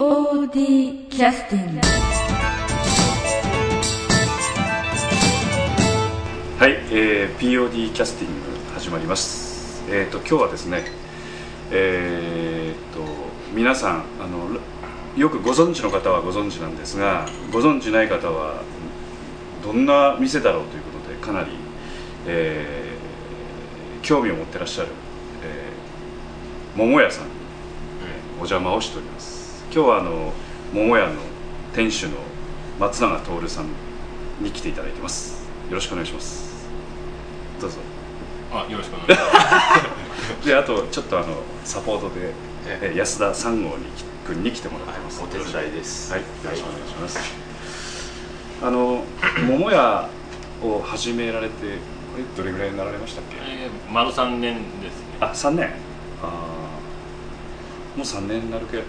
POD キャスティングはい、えー POD キャスティング始まります。えっ、と今日はですね、えっ、と皆さんあのよくご存知の方はご存知なんですが、ご存知ない方はどんな店だろうということでかなり、えー興味を持ってらっしゃる、えー桃屋さんに、お邪魔をしております。今日はあの桃屋の店主の松永徹さんに来ていただいてます。よろしくお願いします。どうぞ。あ、よろしくお願いします。であとちょっとあのサポートで、えー安田三号に君に来てもらってます、お手伝いです。はいよろしくお願いします、あの桃屋を始められてこれどれぐらいになられましたっけ、えー、丸三年ですね。あ三年あーもう三年になるけ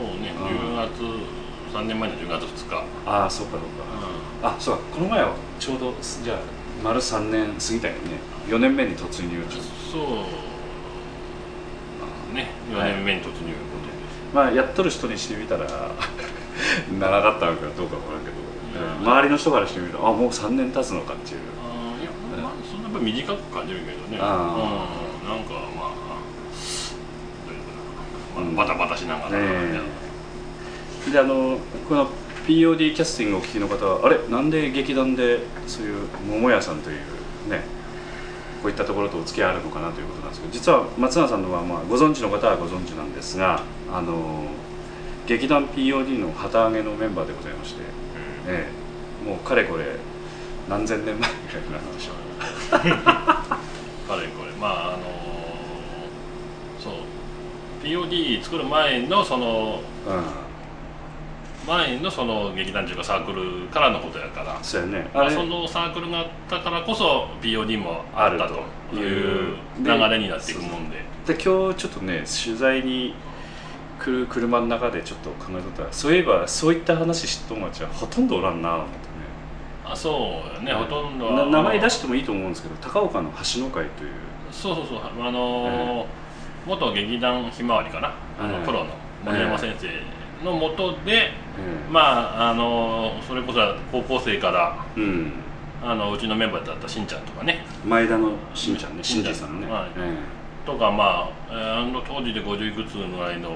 そうね、うん。10月、3年前の10月2日。ああそうかそうか、あそうか。この前はちょうどじゃあ丸三年過ぎたよね。4年目に突入そう。ね、4年目に突入いうことです。まあやっとる人にしてみたら 長かったのかどうかわからんけど、うん。周りの人からしてみるとあもう3年経つのかっていう。あーいや、まあ、そんなやっぱ短く感じるけどね。あうん、なんかまあ、どういうかな、まあ、バタバタしながら、ねであのこの POD キャスティングをお聞きの方はあれ？なんで劇団でそういう桃屋さんというねこういったところとお付き合いあるのかなということなんですけど実は松永さんのは、まあ、ご存知の方はご存知なんですがあの劇団 POD の旗揚げのメンバーでございまして、ええ、もうかれこれ何千年前ぐらいの話をかれこれ。まああの POD 作る前のそのうん。前のその劇団というかサークルからのことやから。そうやね。まあ、そのサークルがあったからこそ POD もあったとといいうう流れになっていくもんで。で今日ちょっとね取材に来る車の中でちょっと考えとった。らそういえばそういった話知っとん町はほとんどおらんなと思ってね。あそうやね、ほとんど名前出してもいいと思うんですけど高岡の橋の会という。そうそうそう。あのー元劇団ひまわりかな？あの、ええプロの森山先生のもとで、えまああのーそれこそ高校生からえうん。あのうちのメンバーだったしんちゃんとかね。前田のしんちゃんねしんちゃん。じさんね、はい。えとかまあ、えーあの当時で50いくつぐらいの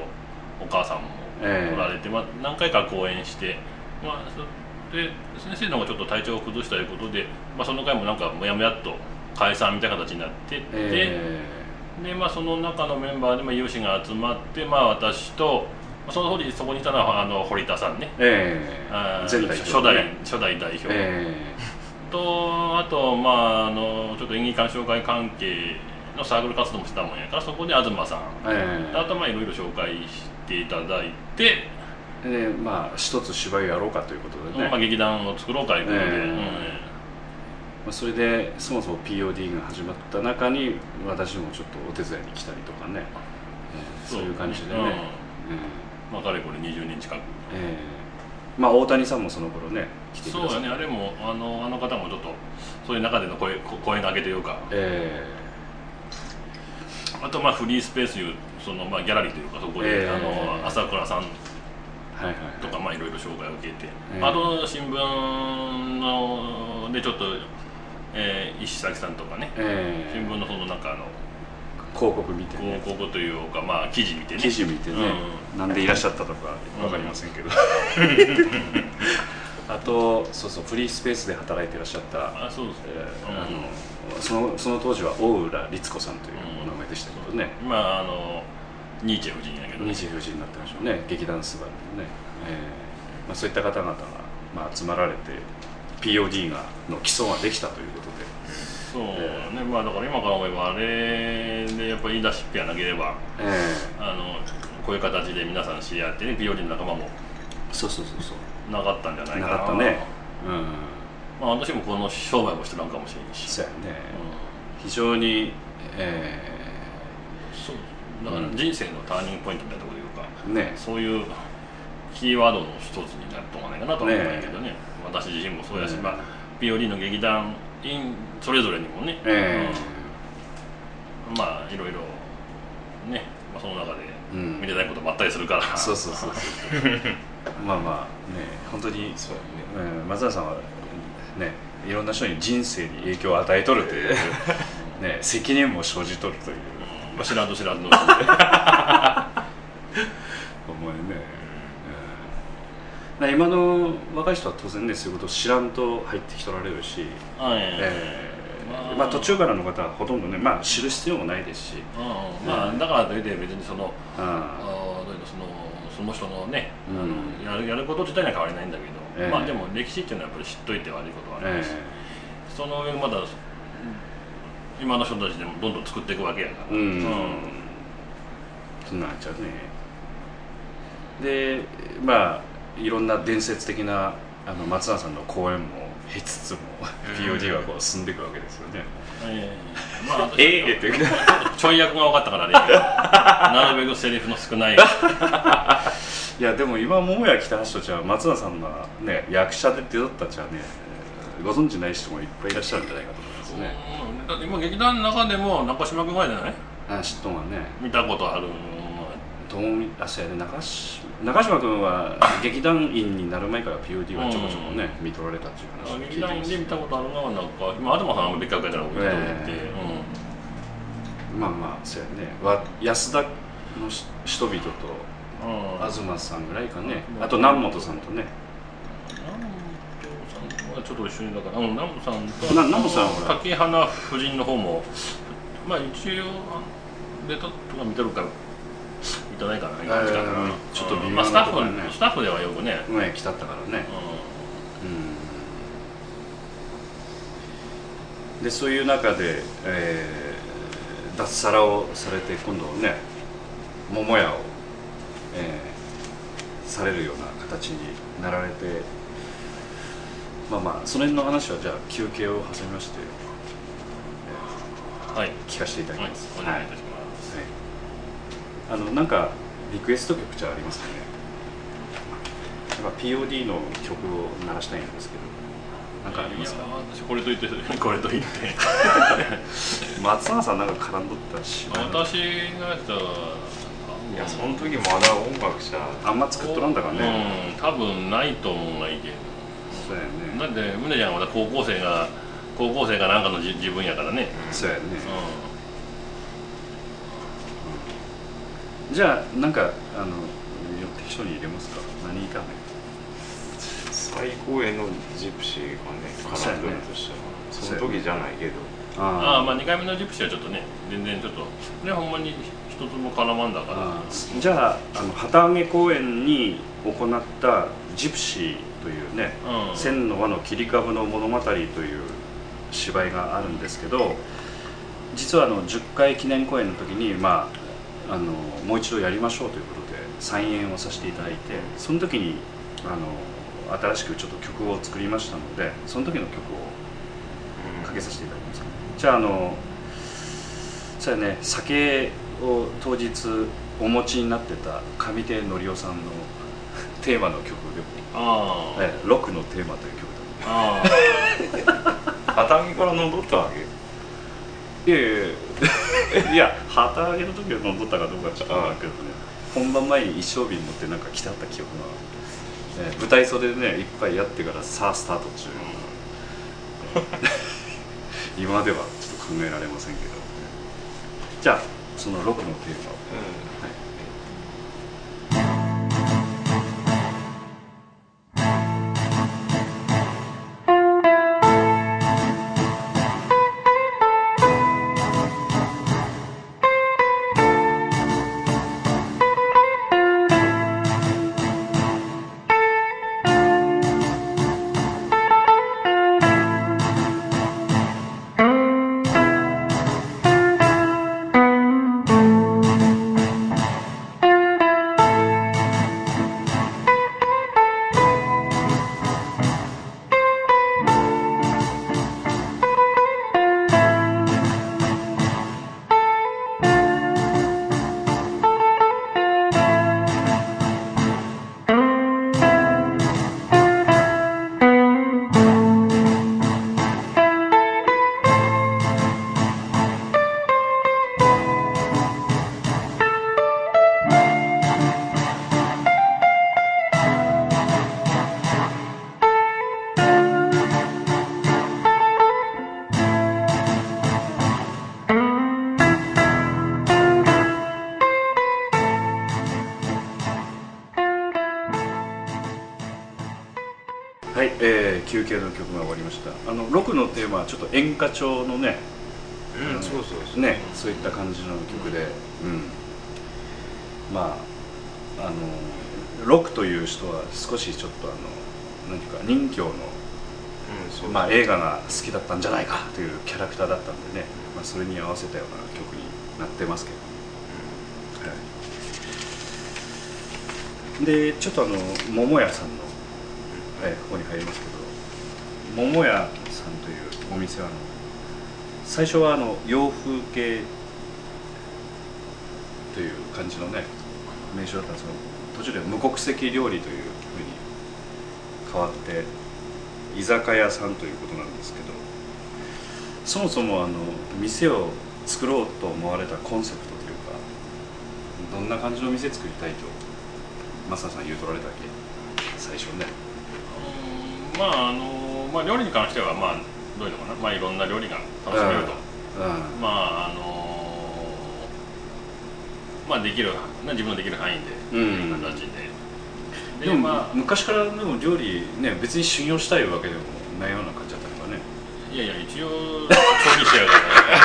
お母さんもええ。おられて、まあ、何回か講演して、まあ、そで先生の方がちょっと体調を崩したということで、まあ、その回もなんかもやもやっと解散みたいな形になってって、えでまあ、その中のメンバーでまあ有志が集まって、まあ、私とまあその当時そこにいたのはあの堀田さんね。えー前代表初代ね初代代表、えとあとまああのちょっと演技鑑賞会関係のサークル活動もしたもんやからそこで東さん。ええ。あとまあいろいろ紹介していただいて、えでまあ一つ芝居をやろうかということでね、まあ、劇団を作ろうかいうことで、ええ。うんまあ、それでそもそも POD が始まった中に私もちょっとお手伝いに来たりとかね、えーそういう感じでね、うん。えまあ、かれこれ20年近く。ーえー。まあ大谷さんもその頃ね来てくださそうやね。あれもあのあの方もちょっとそういう中での声こ声掛けというか。えあとまあフリースペースいうそのまあギャラリーというかそこで、ええあの朝倉さん。ーはいはい。とかまあいろいろ紹介を受けて、ええあと新聞のでちょっと、えー石崎さんとかねえー。新聞のその中の広告見てね。広告というかまあ記事見てね。記事見てね、うなんでいらっしゃったとかわかりませんけど、あとそうそうフリースペースで働いていらっしゃったあそうですね、うん。えーあのそのその当時は大浦律子さんというお名前でしたけどね、まああのニーチェ夫人やけど、二次夫人になってましょうね。劇団スバルのね、えーまあ、そういった方々が、まあ、集まられて POD がの基礎ができたということで、そうね。まあだから今から思えばあれでやっぱり言い出しっぺやなければえあのこういう形で皆さん知り合ってね POD の仲間もーそうそうそうそう。なかったんじゃないかな。なかったね。うん。まあ私もこの商売もしてなんかもしれんし、そうやね。う非常に、えん、そう。だから人生のターニングポイントみたいなところというか。ーね。そういうキーワードの一つになると思わないかなと思うんだけどね。私自身もそうやし、ねまあ、POD の劇団員それぞれにもね、えうん。まあいろいろね、まあ、その中でううん。見てないこともあったりするから。そうそうそうそう。まあまあね本当にそうやね。うん、松田さんはねいろんな人に人生に影響を与えとるという、ね、責任も生じとるという。まあ知らんと知らんと思い ね、うん、今の若い人は当然ねそういうことを知らんと入ってきとられるし、はいえーまあ。まあ、途中からの方はほとんどね、まあ、知る必要もないですし、うんまあだからといって別にそのういうのそのその人のね、うん。あのやるやること自体には変わりないんだけど、ええ。まあでも歴史っていうのはやっぱり知っといて悪いことはあえるし、その上まだ今の人たちでもどんどん作っていくわけやから、うん。そんなんちゃうね。でまあいろんな伝説的なあの松永さんの講演も経つつも POD はこう進んでいくわけですよね、ええまあ私ええって。ちょい役が分かったからね。なるべくセリフの少ない。いやでも今桃屋北橋とちは松永さんがね役者で出とったちはねご存知ない人もいっぱいいらっしゃるんじゃないかと思いますね、うん。だって今劇団の中でも中島君ぐらいじゃない？あ知っとんはね。見たことあるどうみあそうやね中島中島君は劇団員になる前から POD はちょこちょこね、見とられたっていう話を聞い劇てます。団で見たことあるのはなんか今東さんは別格やから置いておいて、えまあまあそうやね。わ安田のし人々と東さんぐらいかね。うん。あと南本さんとね。南本さんはちょっと一緒にだから、うん、南本さんとな南本さんはほら。竹花夫人の方もまあ一応出たとか見てるから見てないかなちょっと微妙なまあ、スタッところね。フスタッフではよくね、ね来たったからね。ううん。でそういう中で、えー脱サラをされて今度ね桃屋を、えーされるような形になられてまあまあその辺の話はじゃあ休憩を挟みまして、んはい、えー聞かせていただきはいます、、お願いいたします、はいあのなんかリクエスト曲じゃありますかね？やっぱ POD の曲を鳴らしたいんですけどなんかありますか？私これと言ってこれと言って。松永さんなんか絡んどったし。私がやったらいやその時まだ音楽者あんま作っとらんだからね、うん多分ないと思うんがいいけどそうやね。だって宗ちゃんはまだ高校生が高校生かなんかのじ自分やからね。そうやね。うじゃあなんかあの適当に入れますか？何いか？ね最高へのジプシーがね絡んでるとしたらその時じゃないけど。んああまああ2回目のジプシーはちょっとね全然ちょっとねほんまに一つも絡まんだから。じゃああの旗揚げ公演に行った「ジプシー」というねうん。千の輪の切り株の物語という芝居があるんですけど実はあの10回記念公演の時に、まあ、あのもう一度やりましょうということで再演をさせていただいてその時にあの新しくちょっと曲を作りましたのでその時の曲をかけさせていただきます。じゃああのそうやね酒を当日お持ちになってた上手のりおさんの テーマの曲でもロックのテーマという曲あ旗揚げから飲んどったわけ？だいやいやいや。いや旗揚げの時は飲んどったかどうかちょっと分からんけどね。本番前に一升瓶持ってなんか来てあった記憶が、ええ舞台袖でね一杯やってからさあスタート中。今ではちょっと考えられませんけど。じゃあそのロックのテーマを「はい、休憩の曲が終わりました。あの6のテーマはちょっと演歌調のねうんそうそうそう。ねそういった感じの曲で、うん、まああのロという人は少しちょっとあの何ていうか任侠の、うんまあ、映画が好きだったんじゃないかというキャラクターだったんでね、まあ、それに合わせたような曲になってますけど、はい、でちょっとあの桃屋さんの、はい、ここに入りますけど桃屋さんというお店はの？最初はあの洋風系という感じのね名称だったんですけど途中で無国籍料理というふうに変わって居酒屋さんということなんですけどそもそもあの店を作ろうと思われたコンセプトというかどんな感じの店作りたいと増田さん言うとられたっけ？最初ね。まああのまあ料理に関してはまあどういうのかな。まあいろんな料理が楽しめると、うん。まああのまあできる、ね、自分のできる範囲で、うん。形で。でも、まあ昔からでも料理ね別に修行したいわけでもないような感じだったのかね。いやいや一応調理師やか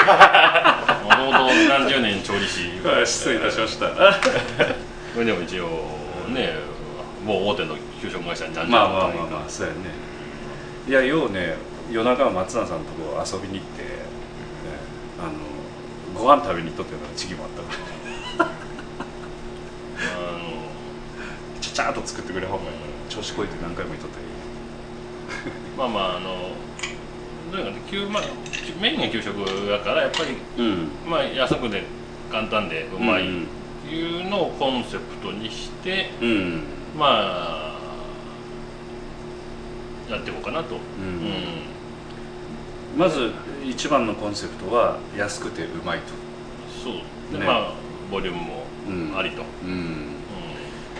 らもともと何十年調理師。失礼いたしました。でも一応ねもう大手の給食会社に何十年まあまあまあまあそうやねいやようね夜中松永さんとこ遊びに行って、ねあのご飯食べに行っとったような時期もあった。からあのちゃちゃっと作ってくれほんまに調子こいて何回も言っとったよまあまああのどういうかね給まあメインが給食だからやっぱりうん。まあ安くで簡単でうまいうんっていうのをコンセプトにしてうん。まあやっていこうかなと、まず一番のコンセプトは安くてうまいと。そう。で、ね。まあボリュームうん。もありと、うん。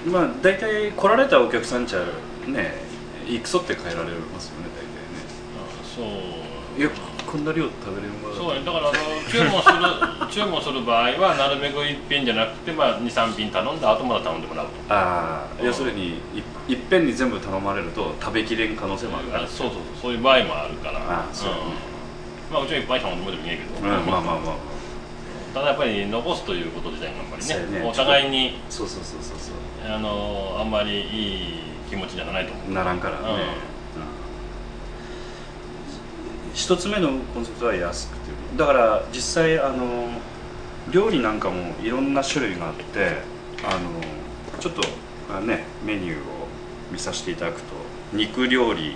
うまあ大体来られたお客さんちゃねいくそって帰られますよね大体ね。んそう。いやこんな量食べれるものそうねだからあの注文する注文する場合はなるべく一品じゃなくて、まあ、23品頼んだ後まだ頼んでもらうと。ああうん。要するにいいっぺんに全部頼まれると食べきれん可能性もあるから。あそうそうそう。そういう場合もあるから。あそう。ねうん。まあうちはいっぱい頼んでもいいけど、うんまあまあまあ。ただやっぱり残すということ自体がやっぱりねね。お互いにそうそうそうそうそう。あのあんまりいい気持ちじゃないと思う。ならんからね、一つ目のコンセプトは安くてだから実際あの料理なんかもいろんな種類があってあのちょっとあねメニューを見させていただくと肉料理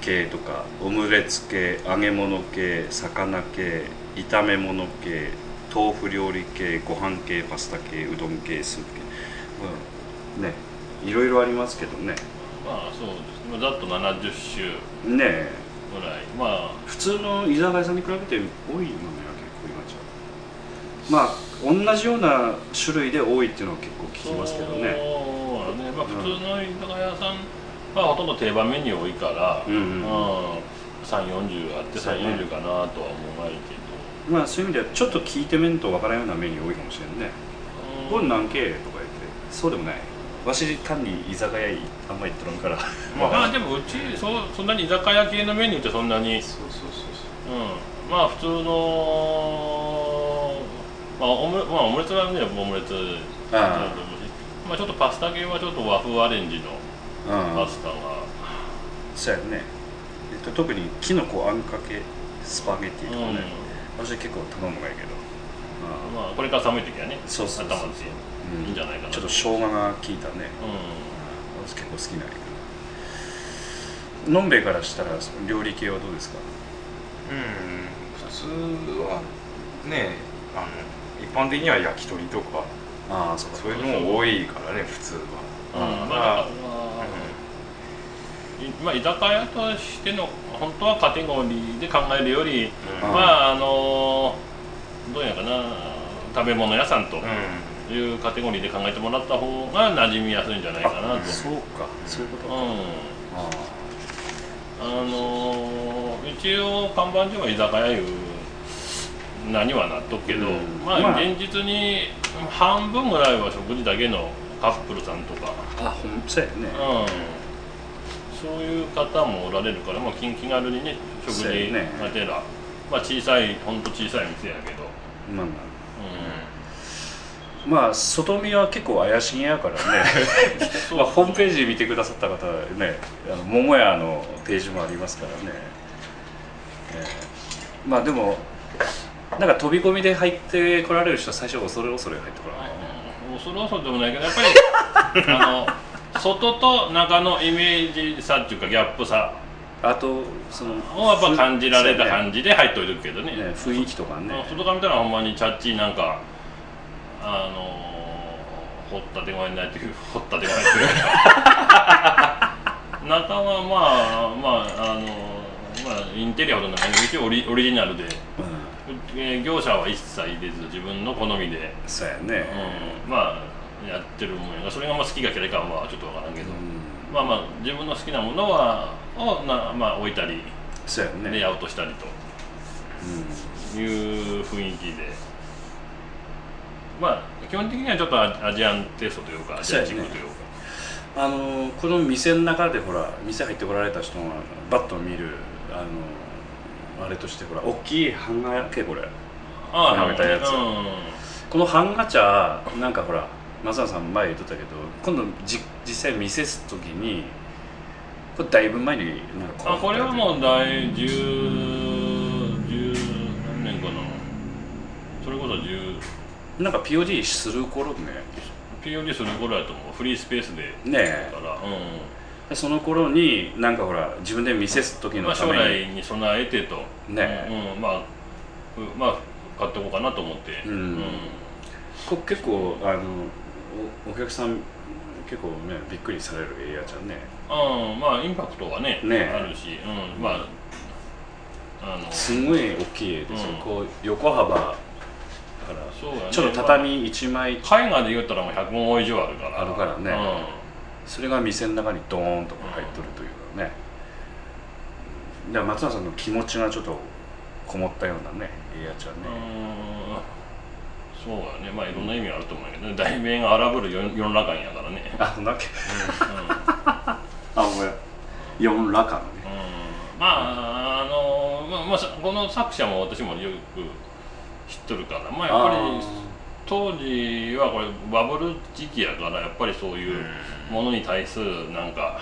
系とかオムレツ系揚げ物系魚系炒め物系豆腐料理系ご飯系パスタ系うどん系スープ系、うん、ねいろいろありますけどね。まあそうですね。まあざっと70種。ねえぐらいまあ普通の居酒屋さんに比べて多いのね結構今じゃ。まあ同じような種類で多いっていうのは結構聞きますけどね。そうだね。まあ普通の居酒屋さんはほとんど定番メニュー多いからうんうん340あってそうね。340かなとは思うまいけど。まあそういう意味ではちょっと聞いてみんとわからんようなメニュー多いかもしれんね「これ何系?」とか言って。そうでもないわし単に居酒屋あんまり行っとらんから。まあでもうちそそんなに居酒屋系のメニューってそんなに。そうそうそうう。ん。まあ普通のまあオム,、まあ、オムレツはねオムレツ。あまあちょっとパスタ系はちょっと和風アレンジのあうん。パスタがそうやね、えっと、特にきのこあんかけスパゲッティとかね、私結構頼むがいいけど。あまあこれから寒い時はねそうそうそう頭っていいん。じゃないかなちょっと生姜が効いたね。う私結構好きなんやけどのんべえからしたら料理系はどうですか？うん。普通はねあの一般的には焼き鳥とか。ああそうか。そういうのも多いからね普通は。んうん。まあだからいまあ居酒屋としての本当はカテゴリーで考えるよりうん。まああのどうやかな食べ物屋さんと。うんいうカテゴリーで考えてもらった方が馴染みやすいんじゃないかなと。そうか。そういうことか、うん。ああのー一応看板上は居酒屋いう名にはなっとくけど、うん。まあ、まあ。現実に半分ぐらいは食事だけのカップルさんとか、ああほんそうやね。うん、そういう方もおられるから、まあ、気気軽にね食事がてら、まあ小さいほんと小さい店やけど、まあまあ。うまあ外見は結構怪しげやからね。ん、まあ、ホームページ見てくださった方はねあの桃屋のページもありますからね、えーまあでもなんか飛び込みで入ってこられる人は最初恐れ恐れ入ってこられるね。恐る恐るでもないけどやっぱり あの外と中のイメージ差っていうかギャップ差。あとそのをやっぱ感じられたじ、感じで入っといてるけどね。ね、雰囲気とかね。外から見たらほんまにチャッチーなんかあの掘ったてまいないっていう掘ったてまいっていう。か中はまあまああのまあインテリアほどのない。一応オリオリジナルで、うん。えー業者は一切入れず自分の好みで、そうやねうん、まあやってるもんやがそれがまあ好きか嫌いかはちょっとわからんけど、うん。まあまあ自分の好きなものはをな、まあ、置いたりそうやね。レイアウトしたりうん。という雰囲気でまあ基本的にはちょっとアアジアンテイストというかアジアチックというか。あのこの店の中でほら店入ってこられた人がバッと見るあのあれとしてほら大きい版画やっけこれ。あ並べたやつ。うん。この版画茶なんかほら松永さん前言っとったけど今度じ実際見せす時にこれだいぶ前になんかあこれはもう第十十何年かな。それこそ10なんか POD する頃ね。POD する頃やと思う。フリースペースで。ねだから、うえその頃になんかほら自分で見せす時んまあ、将のため来に備えてと。ねうん、まあうまあ買っておこうかなと思って。うん。こ結構あのおお客さん結構ねびっくりされるエイヤちゃんね。うん。まあインパクトはねねあるし、うん、まああのすごい大きい絵ですよ、うん。こう横幅だから。そうやね。ちょっと畳1枚。絵画で言ったらもう100本以上あるから。あるからね。うそれが店の中にドーンと入っとるというのね。だから松永さんの気持ちがちょっとこもったようなねエイヤちゃんね、んうん。そうやね。まあいろんな意味あると思うけどね。題名が荒ぶる世世の中やからね、あそんだっけ？うんあごめん。四ラカのね。うん。まああのまあ、まあ、さこの作者も私もよく知っとるから。まあやっぱり当時はこれバブル時期やからやっぱりそういうものに対するなんか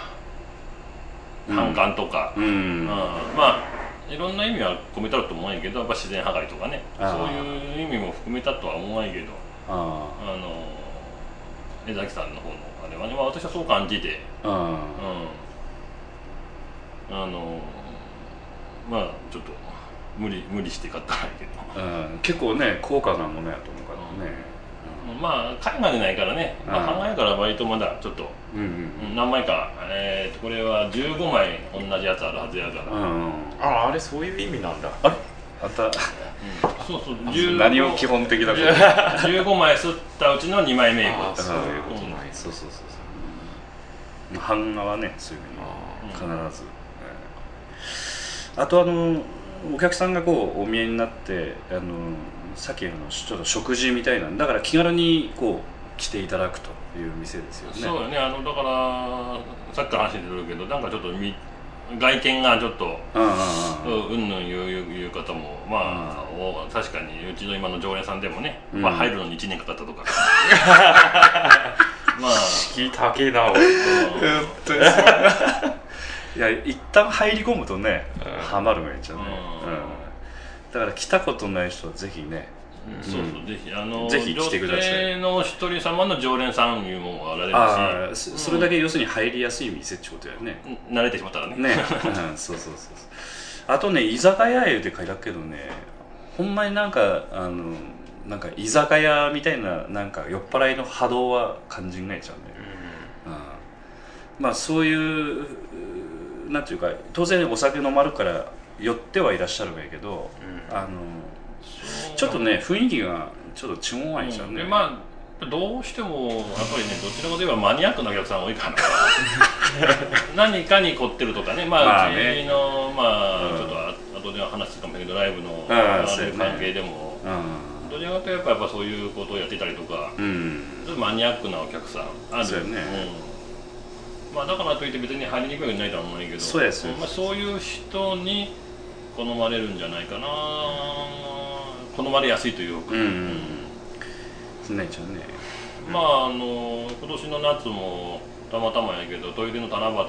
うん。反感とか、うん、うん。まあいろんな意味は込めたと思うんやけどやっぱ自然破壊とかね。そういう意味も含めたとは思わんやけど。ああの江崎さんの方のあれはね、まあ、私はそう感じて。うん。あのまあちょっと無理無理して買ったんやけど。うん。結構ね高価なものやと思うからね。まあ海外でないからね、まあ、考えから割とまだちょっと、うんうん。うん何枚か、えーとこれは15枚同じやつあるはずやから、うんうん。ああれそういう意味なんだ。あれ？あた。そうそう。15何を基本的なこと？15枚吸ったうちの2枚目ああこそういうことなんや。そうそうそうそう。版画はねそういうふうにあ必ず、えー。あとあのお客さんがこうお見えになってあのさっきのちょっと食事みたいなだから気軽にこう来ていただくという店ですよね。そうよね。あのだからさっきから話に出てるけどなんかちょっとみ外見がちょっとうんぬん言う言う方もまあ、お確かにうちの今の常連さんでもね、うん。まあ、入るのに1年かかったとか。まあ。敷き竹なおいいや一旦入り込むとね、うんハマるめっちゃね、うん。うん。だから来たことない人はぜひね。そうそう、ぜひ。あのぜひ来てください。女性の一人様の常連さんいうもあられるし。そそれだけ要するに入りやすい店ってことやね、うん。慣れてしまったらね。ね、うん。そうそうそうあとね居酒屋言うて書いてあるけどねほんまになんかあのなんか居酒屋みたいななんか酔っ払いの波動は感じないじゃんね、うん。まあそういううなんていうか当然お酒飲まるから寄ってはいらっしゃるんやけど、うん。あのちょっとね雰囲気がちょっと違うんじゃん。ね、でまあどうしてもやっぱりねどちらかといえばマニアックなお客さん多いから。何かに凝ってるとかね。まあ、まあね。うちのまあ、うん。ちょっとあ後で話すかもしれないけどライブの関係でも、うどちらかというとやっぱそういうことをやってたりとか、んうん。ちょっとマニアックなお客さんある。そうやね。うんまあ、だからといって別に入りにくいわけないとは思うんやけどそうです。まあ、そういう人に好まれるんじゃないかな。好まれやすいというか、うんそんな一応ね。まああの今年の夏もたまたまやけどトイレの七夕の、はい。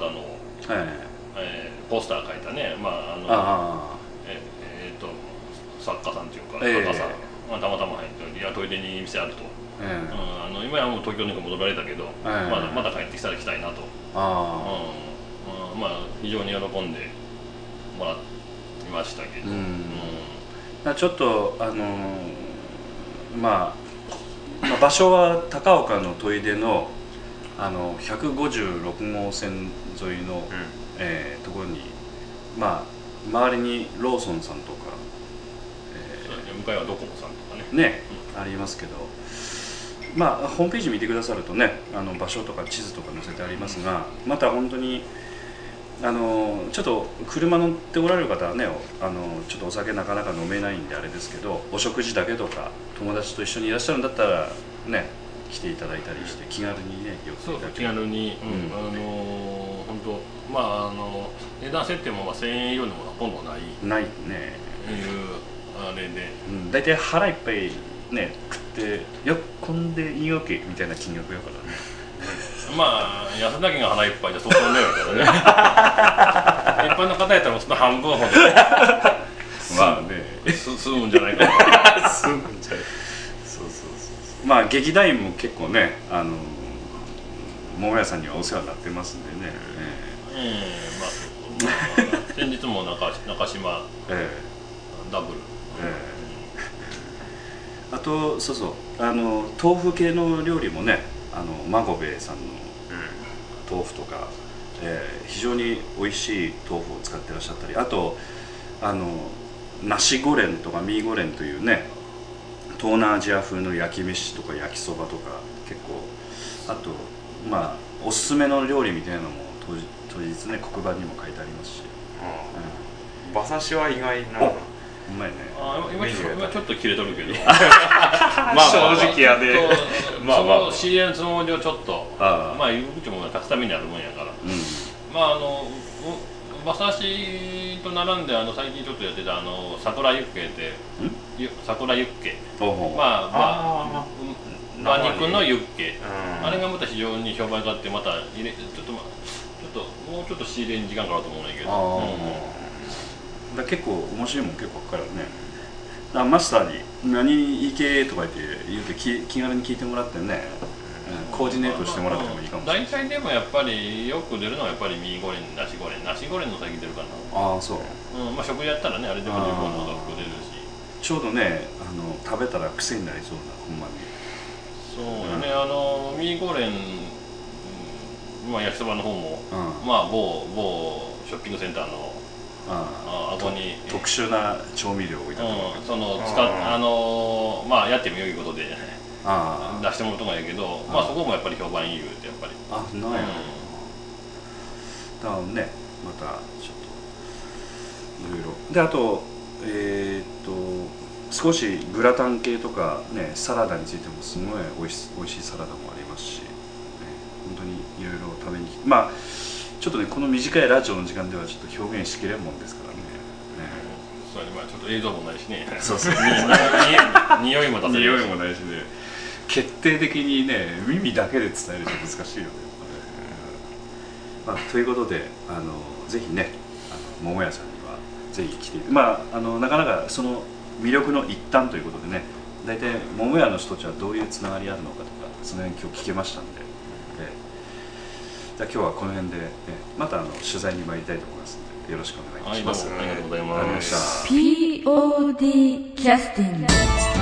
えーポスター描いたね。まああのあええーと作家さんというかええ。作家さん、まあ、たまたま入っていやトイレに店あると、うん、あの今はもう東京に戻られたけど、まだまだ帰ってきたら来たいなと、あうんうん。まあ非常に喜んでもらいましたけど、うん。あちょっとあのーまあまあ場所は高岡の砥出のあの156号線沿いの、えーところにまあ周りにローソンさんとか、そうだね。向かいはドコモさんとかね。えーね、ありますけどまあホームページ見てくださるとねあの場所とか地図とか載せてありますがまた本当にあのちょっと車乗っておられる方はねあのちょっとお酒なかなか飲めないんであれですけどお食事だけとか友達と一緒にいらっしゃるんだったらね来ていただいたりして気軽にね寄ってそいうただ気軽に、うん。うんあのー本当まああの値段設定もまあ1000円以上のものはほとんどない。ないね、いうあれで。うん、大体腹いっぱいね食って喜んでいいわけみたいな金額やからね まあ安田家が腹いっぱいで相当迷惑だからね。一般の方やったらその半分ほど。まあね。す済むんじゃないかな。すぐんじゃない。そうそうそうそう。まあ劇団員も結構ねあの桃屋さんにはお世話になってますんでね。うんまあそう。まあ先日も中中島えダブル。えええあとそうそう。あの豆腐系の料理もねあの孫兵衛さんの豆腐とか、えー非常に美味しい豆腐を使ってらっしゃったりあとあの梨ゴレンとかミーゴレンというね東南アジア風の焼き飯とか焼きそばとか結構あとまあおすすめの料理みたいなのも当日当日ね黒板にも書いてありますし、馬刺しは意外な。おうまいね。あ今今ちょ今ちょっと切れとるけど。まあまあ正直やでまあまあ。その知り合いのつもりをちょっとああ。まあうちも勝つためにあるもんやから。うまああのう馬刺しと並んであの最近ちょっとやってたあの桜ユッケっ桜ユッケ。まああまあ馬肉のユッケ。うん。あれがまた非常に評判があってまた入れちょっとまあちょっともうちょっと仕入れに時間かかると思うんだけど。うんだ結構面白いもん結構あるからね。だマスターに「何いけ」とか言って言うて気気軽に聞いてもらってね、うんコーディネートしてもらってもいいかもしれない。大体でもやっぱりよく出るのはやっぱりミーゴレンナシゴレンナシゴレンの先出るかなああそう。うんまあ食事やったらねあれでも十分のが作れるし。ちょうどねあの食べたら癖になりそうなほんまに。そうよね、あのミーゴレン、うんまあ、焼きそばの方も、うん。まあ某某ショッピングセンターの顎にあ特殊な調味料を置いてあるわけうん、そのうん。使っあのまあやってもよいことで。あ出してもらうとこやけど、まあそこもやっぱり評判いい言うてやっぱり、ああな。ん。や、だからねまたちょっといろいろ。であとえーっと少しグラタン系とかねサラダについてもすごい美味し美味しいサラダもありますし、ね、本当にいろいろ食べにまあちょっとねこの短いラジオの時間ではちょっと表現しきれんもんですからね。ね。そうまあちょっと映像もないしね。そうそうに匂いも出せる匂いもないしね決定的にね耳だけで伝えると難しいよね、まあ、ということであのぜひねあの桃屋さんにはぜひ来てまああのなかなかその魅力の一端ということでね大体桃屋の人たちはどういうつながりあるのかとかその辺今日聞けましたんで、ええじゃあ今日はこの辺で、えまたあの取材に参りたいと思いますのでよろしくお願いします、はいどうもありがとうございます。ありがとうございました。POD キャスティング